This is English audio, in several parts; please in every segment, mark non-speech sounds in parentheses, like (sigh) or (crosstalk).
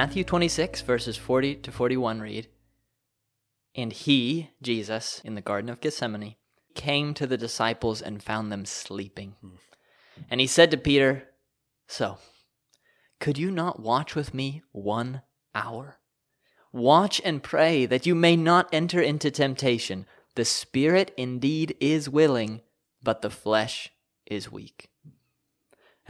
Matthew 26, verses 40 to 41 read And he, Jesus, in the Garden of Gethsemane, came to the disciples and found them sleeping. And he said to Peter, So, could you not watch with me one hour? Watch and pray that you may not enter into temptation. The spirit indeed is willing, but the flesh is weak.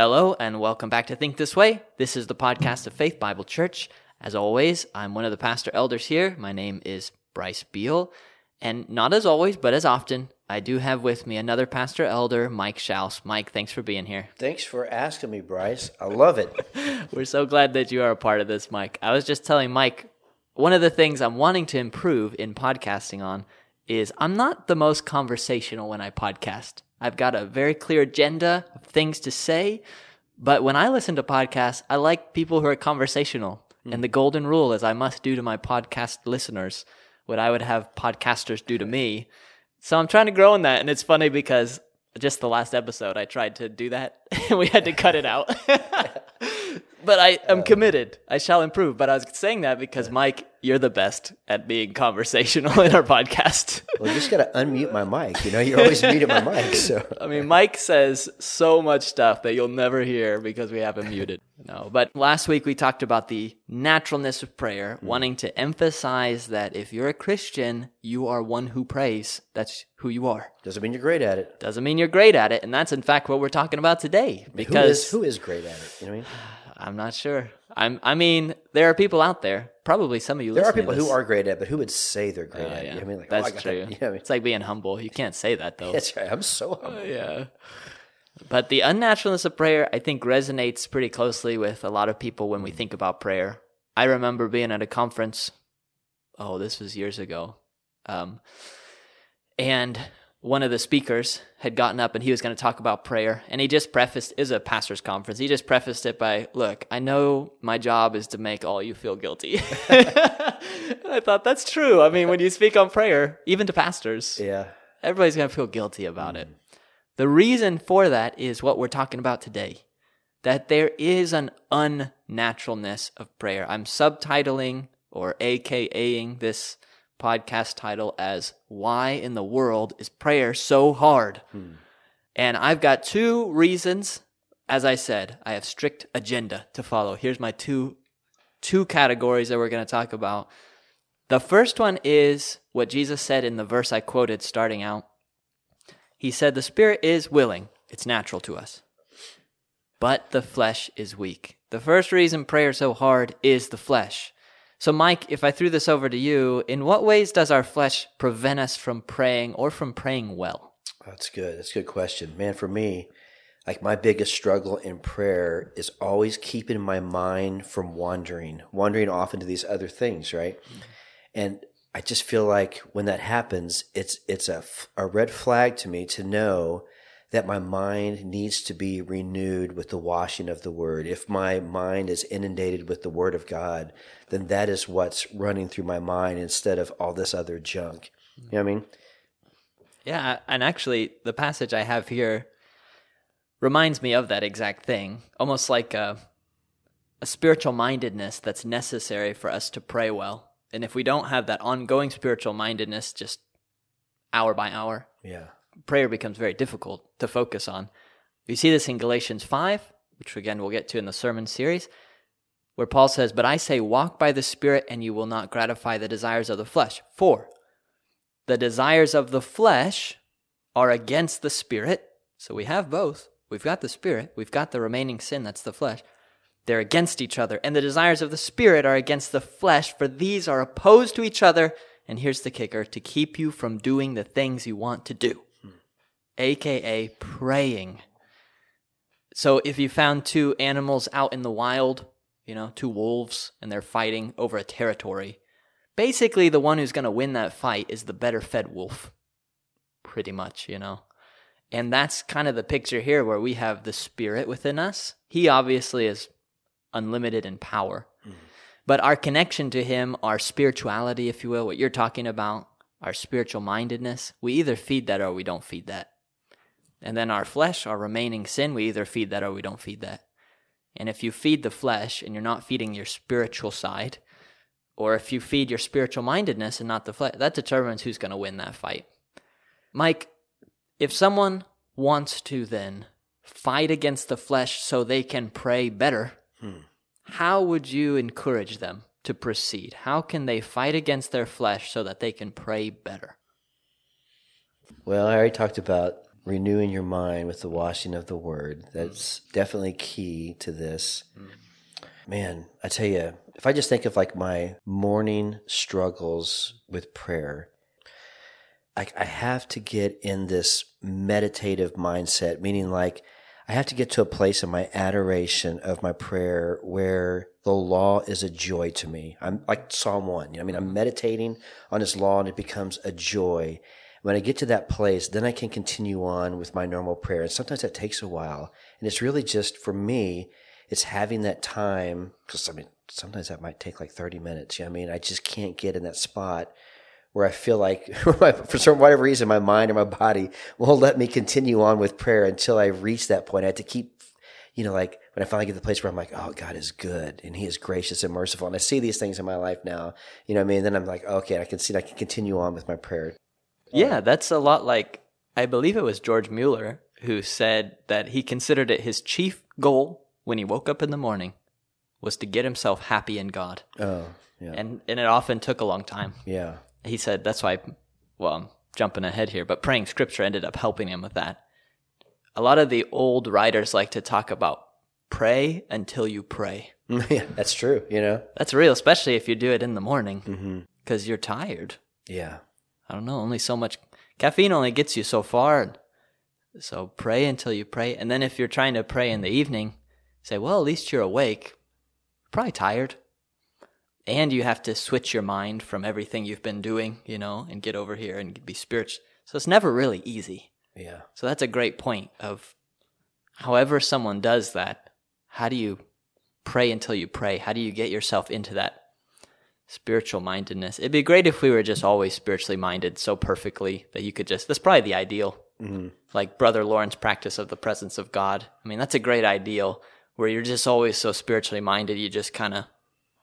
Hello, and welcome back to Think This Way. This is the podcast of Faith Bible Church. As always, I'm one of the pastor elders here. My name is Bryce Beal. And not as always, but as often, I do have with me another pastor elder, Mike Schaus. Mike, thanks for being here. Thanks for asking me, Bryce. I love it. (laughs) We're so glad that you are a part of this, Mike. I was just telling Mike, one of the things I'm wanting to improve in podcasting on is I'm not the most conversational when I podcast. I've got a very clear agenda of things to say, but when I listen to podcasts, I like people who are conversational. And mm. the golden rule is I must do to my podcast listeners what I would have podcasters do to me. So I'm trying to grow in that. And it's funny because just the last episode, I tried to do that and (laughs) we had to cut it out. (laughs) but I am um, committed. I shall improve. But I was saying that because, Mike, you're the best at being conversational (laughs) in our podcast. Well, you just got to unmute my mic. You know, you're always muting my mic. So (laughs) I mean, Mike says so much stuff that you'll never hear because we have him muted. No, but last week we talked about the naturalness of prayer, mm. wanting to emphasize that if you're a Christian, you are one who prays. That's who you are. doesn't mean you're great at it. Doesn't mean you're great at it, and that's in fact what we're talking about today. Because is, who is great at it? You know what I mean? I'm not sure. I'm. I mean, there are people out there. Probably some of you. There are people who are great at it, but who would say they're great Uh, at it? yeah, You know I mean? Like, that's oh, I got true. That. (laughs) You know I mean? It's like being humble. You can't say that though. That's right. I'm so humble. yeah. But the unnaturalness of prayer, I think, resonates pretty closely with a lot of people when we think about prayer. I remember being at a conference. Oh, this was years ago. Um, and one of the speakers had gotten up and he was going to talk about prayer. And he just prefaced, is a pastor's conference. He just prefaced it by, look, I know my job is to make all you feel guilty. and (laughs) I thought that's true. I mean, when you speak on prayer, even to pastors, Yeah. everybody's going to feel guilty about it. Mm-hmm. The reason for that is what we're talking about today that there is an unnaturalness of prayer. I'm subtitling or AKAing this podcast title as Why in the World is Prayer So Hard? Hmm. And I've got two reasons. As I said, I have strict agenda to follow. Here's my two two categories that we're going to talk about. The first one is what Jesus said in the verse I quoted starting out. He said, The spirit is willing, it's natural to us, but the flesh is weak. The first reason prayer is so hard is the flesh. So, Mike, if I threw this over to you, in what ways does our flesh prevent us from praying or from praying well? That's good. That's a good question. Man, for me, like my biggest struggle in prayer is always keeping my mind from wandering, wandering off into these other things, right? Mm-hmm. And I just feel like when that happens, it's it's a, a red flag to me to know that my mind needs to be renewed with the washing of the word. If my mind is inundated with the word of God, then that is what's running through my mind instead of all this other junk. You know what I mean? Yeah, and actually, the passage I have here reminds me of that exact thing, almost like a, a spiritual mindedness that's necessary for us to pray well. And if we don't have that ongoing spiritual mindedness, just hour by hour, Yeah. Prayer becomes very difficult to focus on. You see this in Galatians 5, which again we'll get to in the sermon series, where Paul says, But I say, walk by the Spirit, and you will not gratify the desires of the flesh. For the desires of the flesh are against the Spirit. So we have both. We've got the Spirit, we've got the remaining sin, that's the flesh. They're against each other. And the desires of the Spirit are against the flesh, for these are opposed to each other. And here's the kicker to keep you from doing the things you want to do aka praying. So if you found two animals out in the wild, you know, two wolves, and they're fighting over a territory, basically the one who's going to win that fight is the better fed wolf. Pretty much, you know. And that's kind of the picture here where we have the spirit within us. He obviously is unlimited in power. Mm-hmm. But our connection to him, our spirituality, if you will, what you're talking about, our spiritual mindedness, we either feed that or we don't feed that. And then our flesh, our remaining sin, we either feed that or we don't feed that. And if you feed the flesh and you're not feeding your spiritual side, or if you feed your spiritual mindedness and not the flesh, that determines who's going to win that fight. Mike, if someone wants to then fight against the flesh so they can pray better, hmm. how would you encourage them to proceed? How can they fight against their flesh so that they can pray better? Well, I already talked about renewing your mind with the washing of the word. That's mm. definitely key to this. Mm. Man, I tell you, if I just think of like my morning struggles with prayer, I, I have to get in this meditative mindset, meaning like I have to get to a place in my adoration of my prayer where the law is a joy to me. I'm like Psalm 1. You know, I mean, I'm meditating on his law and it becomes a joy. When I get to that place, then I can continue on with my normal prayer. And sometimes that takes a while. And it's really just for me, it's having that time. Because I mean, sometimes that might take like 30 minutes. You know I mean? I just can't get in that spot where I feel like, (laughs) for some whatever reason, my mind or my body won't let me continue on with prayer until I reach that point. I have to keep, you know, like when I finally get to the place where I'm like, oh, God is good and He is gracious and merciful. And I see these things in my life now, you know what I mean? Then I'm like, okay, I can see, I can continue on with my prayer. Yeah, that's a lot like, I believe it was George Mueller who said that he considered it his chief goal when he woke up in the morning was to get himself happy in God. Oh, yeah. And and it often took a long time. Yeah he said that's why. Well, I'm jumping ahead here, but praying scripture ended up helping him with that. A lot of the old writers like to talk about pray until you pray. (laughs) yeah, that's true. You know, that's real, especially if you do it in the morning because mm-hmm. you're tired. Yeah, I don't know. Only so much caffeine only gets you so far. So pray until you pray, and then if you're trying to pray in the evening, say, "Well, at least you're awake." Probably tired and you have to switch your mind from everything you've been doing, you know, and get over here and be spiritual. So it's never really easy. Yeah. So that's a great point of however someone does that, how do you pray until you pray? How do you get yourself into that spiritual mindedness? It'd be great if we were just always spiritually minded so perfectly that you could just, that's probably the ideal. Mm-hmm. Like Brother Lawrence practice of the presence of God. I mean, that's a great ideal where you're just always so spiritually minded, you just kind of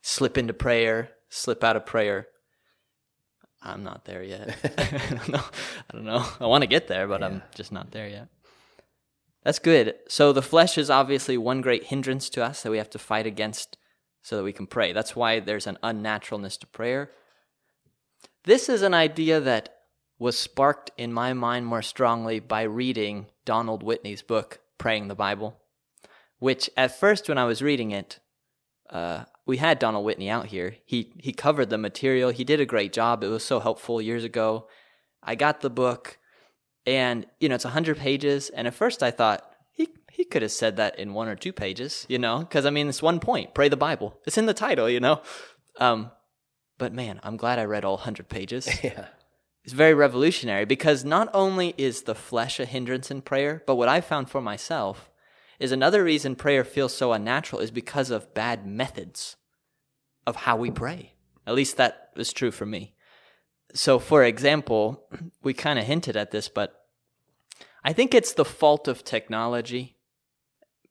slip into prayer, slip out of prayer. I'm not there yet. (laughs) I don't know. I don't know. I want to get there, but yeah. I'm just not there yet. That's good. So the flesh is obviously one great hindrance to us that we have to fight against so that we can pray. That's why there's an unnaturalness to prayer. This is an idea that was sparked in my mind more strongly by reading Donald Whitney's book, Praying the Bible, which at first, when I was reading it, uh, we had Donald Whitney out here. He he covered the material. He did a great job. It was so helpful years ago. I got the book, and you know it's hundred pages. And at first I thought he could have said that in one or two pages, you know, because I mean it's one point. Pray the Bible. It's in the title, you know. Um, but man, I'm glad I read all hundred pages. (laughs) Yeah. It's very revolutionary because not only is the flesh a hindrance in prayer, but what I found for myself is another reason prayer feels so unnatural is because of bad methods of how we pray. At least that was true for me. So, for example, (clears throat) we kind of hinted at this, but I think it's the fault of technology.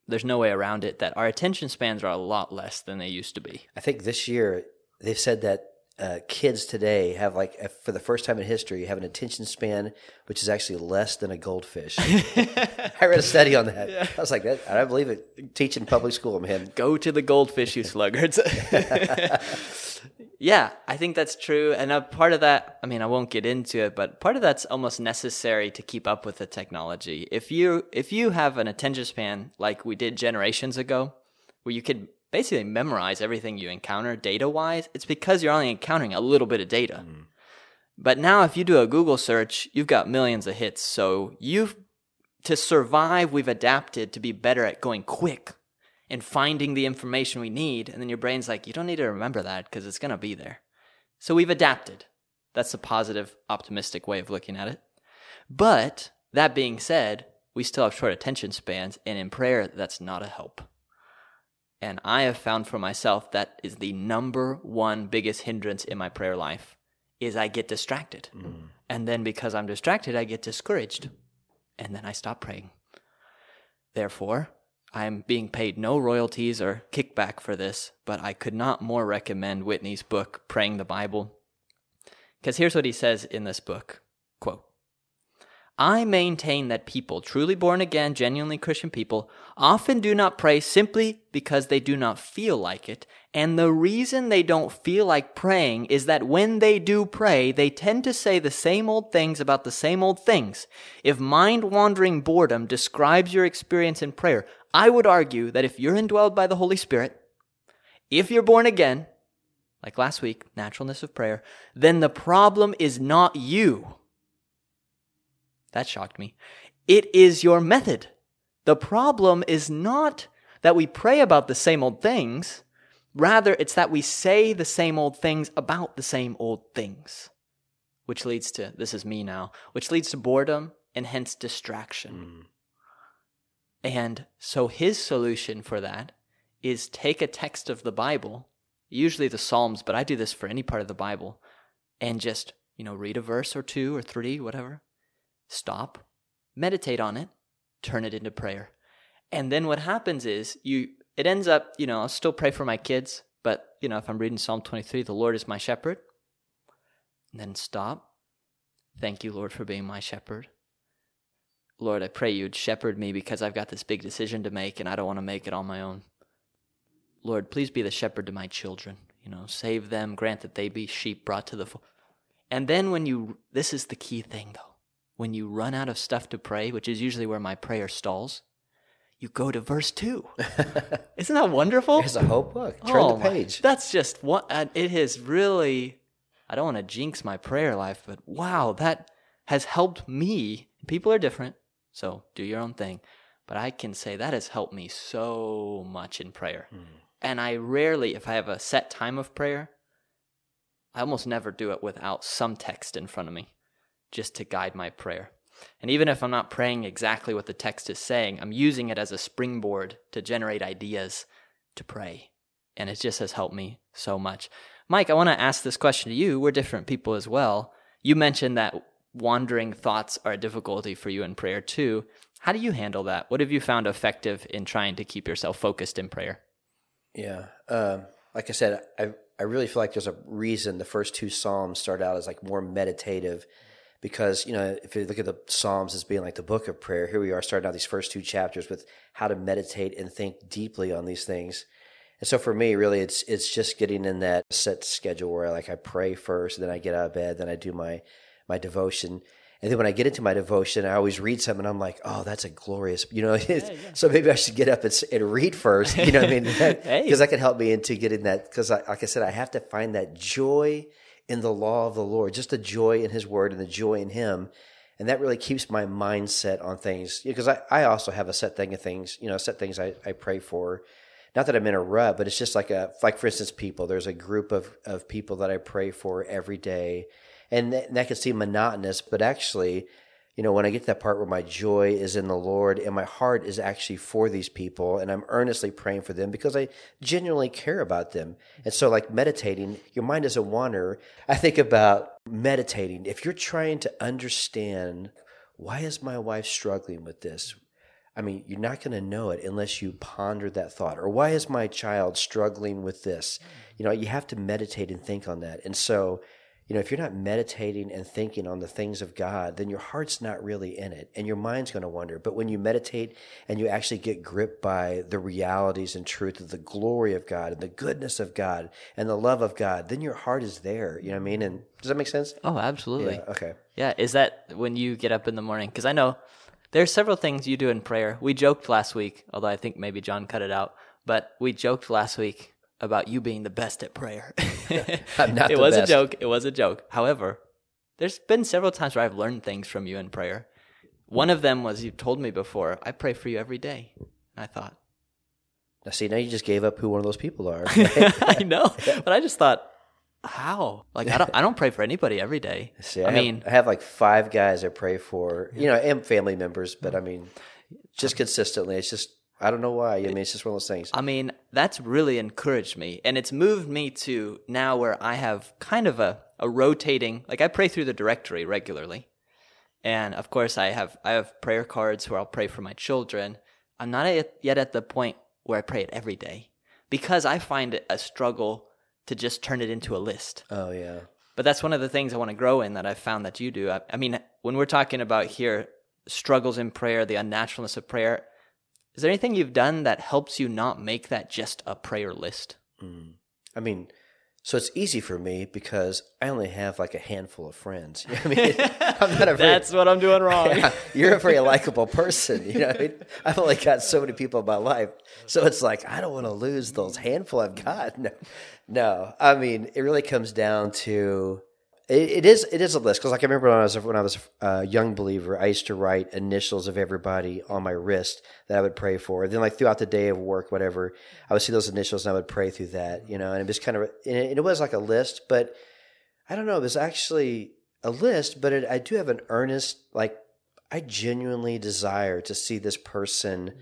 There's no way around it that our attention spans are a lot less than they used to be. I think this year they've said that uh, kids today have like for the first time in history have an attention span which is actually less than a goldfish. (laughs) I read a study on that. Yeah. I was like, that, I believe it. Teaching in public school, man. Go to the goldfish, you sluggards. (laughs) (laughs) yeah, I think that's true, and a part of that. I mean, I won't get into it, but part of that's almost necessary to keep up with the technology. If you if you have an attention span like we did generations ago, where you could basically memorize everything you encounter data wise, it's because you're only encountering a little bit of data. Mm. But now, if you do a Google search, you've got millions of hits. So you've to survive, we've adapted to be better at going quick and finding the information we need. And then your brain's like, you don't need to remember that because it's going to be there. So we've adapted. That's a positive, optimistic way of looking at it. But that being said, we still have short attention spans. And in prayer, that's not a help. And I have found for myself that is the number one biggest hindrance in my prayer life is I get distracted. Mm. And then because I'm distracted, I get discouraged. And then I stop praying. Therefore, I'm being paid no royalties or kickback for this, but I could not more recommend Whitney's book, Praying the Bible. Because here's what he says in this book quote, I maintain that people, truly born again, genuinely Christian people, often do not pray simply because they do not feel like it. And the reason they don't feel like praying is that when they do pray, they tend to say the same old things about the same old things. If mind wandering boredom describes your experience in prayer, I would argue that if you're indwelled by the Holy Spirit, if you're born again, like last week, naturalness of prayer, then the problem is not you. That shocked me. It is your method. The problem is not that we pray about the same old things. Rather, it's that we say the same old things about the same old things, which leads to this is me now, which leads to boredom and hence distraction. Mm. And so his solution for that is take a text of the Bible, usually the Psalms, but I do this for any part of the Bible, and just, you know, read a verse or two or three, whatever, stop, meditate on it, turn it into prayer. And then what happens is you it ends up, you know, I'll still pray for my kids, but you know, if I'm reading Psalm 23, the Lord is my shepherd, and then stop. Thank you, Lord, for being my shepherd. Lord, I pray you'd shepherd me because I've got this big decision to make and I don't want to make it on my own. Lord, please be the shepherd to my children. You know, save them, grant that they be sheep brought to the fold. And then when you, this is the key thing though when you run out of stuff to pray, which is usually where my prayer stalls, you go to verse 2. (laughs) Isn't that wonderful? It's a whole book. Turn oh, the page. My, that's just what uh, it has really I don't want to jinx my prayer life, but wow, that has helped me. People are different, so do your own thing. But I can say that has helped me so much in prayer. Mm. And I rarely, if I have a set time of prayer, I almost never do it without some text in front of me just to guide my prayer. And even if I'm not praying exactly what the text is saying, I'm using it as a springboard to generate ideas to pray. And it just has helped me so much. Mike, I want to ask this question to you. We're different people as well. You mentioned that wandering thoughts are a difficulty for you in prayer too. How do you handle that? What have you found effective in trying to keep yourself focused in prayer? Yeah. Um, like I said, I, I really feel like there's a reason the first two Psalms start out as like more meditative because you know if you look at the psalms as being like the book of prayer here we are starting out these first two chapters with how to meditate and think deeply on these things and so for me really it's it's just getting in that set schedule where like i pray first then i get out of bed then i do my my devotion and then when I get into my devotion, I always read something. I'm like, oh, that's a glorious, you know. (laughs) Yeah, yeah. so maybe I should get up and, and read first, you know what I mean? (laughs) Because hey. that can help me into getting that. Because, like I said, I have to find that joy in the law of the Lord, just the joy in His Word and the joy in Him. And that really keeps my mindset on things because I, I also have a set thing of things, you know, set things I, I pray for. Not that I'm in a rut, but it's just like a, like for instance, people, there's a group of, of people that I pray for every day. And that, and that can seem monotonous, but actually, you know, when I get to that part where my joy is in the Lord and my heart is actually for these people and I'm earnestly praying for them because I genuinely care about them. And so, like meditating, your mind doesn't wander. I think about meditating. If you're trying to understand why is my wife struggling with this? I mean, you're not going to know it unless you ponder that thought. Or why is my child struggling with this? You know, you have to meditate and think on that. And so, you know, if you're not meditating and thinking on the things of God, then your heart's not really in it and your mind's going to wander. But when you meditate and you actually get gripped by the realities and truth of the glory of God and the goodness of God and the love of God, then your heart is there. You know what I mean? And does that make sense? Oh, absolutely. Yeah, okay. Yeah. Is that when you get up in the morning? Because I know there's several things you do in prayer. We joked last week, although I think maybe John cut it out, but we joked last week about you being the best at prayer. (laughs) (laughs) I'm not. it was best. a joke. It was a joke. However, there's been several times where I've learned things from you in prayer. One of them was you told me before, I pray for you every day. I thought. Now, see, now you just gave up who one of those people are. (laughs) I know, but I just thought, how? Like, I don't, I don't pray for anybody every day. See, I, I mean, I have like five guys I pray for, you know, and family members, but mm. I mean, just consistently. It's just I don't know why. I mean, it's just one of those things. I mean, that's really encouraged me. And it's moved me to now where I have kind of a, a rotating, like I pray through the directory regularly. And of course, I have, I have prayer cards where I'll pray for my children. I'm not yet at the point where I pray it every day because I find it a struggle to just turn it into a list. Oh, yeah. But that's one of the things I want to grow in that I've found that you do. I, I mean, when we're talking about here, struggles in prayer, the unnaturalness of prayer, is there anything you've done that helps you not make that just a prayer list? Mm. I mean, so it's easy for me because I only have like a handful of friends. (laughs) You know I mean, (laughs) I'm not a very, That's what I'm doing wrong. Yeah, you're a very (laughs) likable person. You know, I mean, I've only got so many people in my life, so it's like I don't want to lose those handful I've got. No, no. I mean, it really comes down to it, it is it is a list because like I remember when I was when I was a young believer, I used to write initials of everybody on my wrist that I would pray for. And then like throughout the day of work, whatever, I would see those initials and I would pray through that, you know. And it was kind of it, it was like a list, but I don't know. It was actually a list, but it, I do have an earnest like I genuinely desire to see this person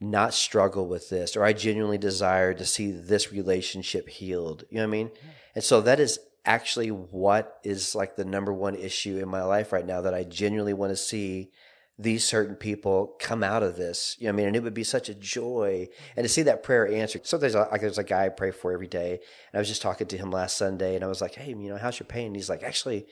not struggle with this, or I genuinely desire to see this relationship healed. You know what I mean? And so that is actually what is like the number one issue in my life right now that I genuinely want to see these certain people come out of this. You know I mean? And it would be such a joy. And to see that prayer answered. Sometimes like there's a guy I pray for every day. And I was just talking to him last Sunday and I was like, Hey, you know, how's your pain? And he's like, actually,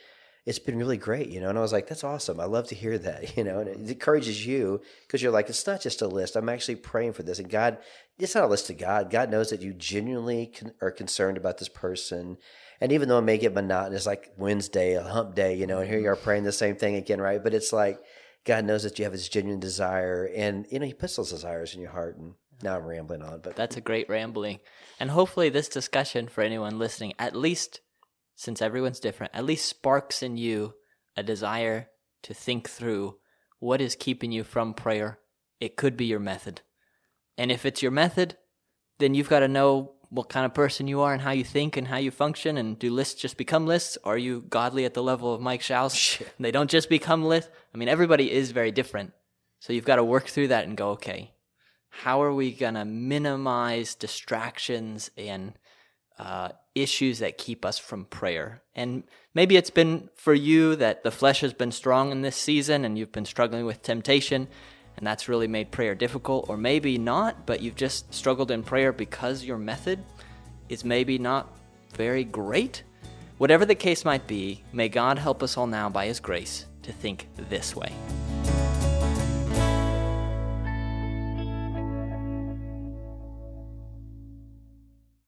it's been really great, you know. And I was like, that's awesome. I love to hear that, (laughs) you know. And it encourages you because you're like, it's not just a list. I'm actually praying for this. And God, it's not a list to God. God knows that you genuinely are concerned about this person and even though it may get monotonous, like Wednesday, a hump day, you know, and here you are mm-hmm. praying the same thing again, right? But it's like God knows that you have this genuine desire, and you know He puts those desires in your heart. And now I'm rambling on, but that's a great rambling. And hopefully, this discussion for anyone listening, at least since everyone's different, at least sparks in you a desire to think through what is keeping you from prayer. It could be your method. And if it's your method, then you've got to know what kind of person you are and how you think and how you function and do lists just become lists? Are you godly at the level of mike schaus (laughs) they don't just become lists? I mean everybody is very different. So you've got to work through that and go okay how are we going to minimize distractions and uh, issues that keep us from prayer? And maybe it's been for you that the flesh has been strong in this season and you've been struggling with temptation and that's really made prayer difficult, or maybe not, but you've just struggled in prayer because your method is maybe not very great. Whatever the case might be, may God help us all now by His grace to think this way.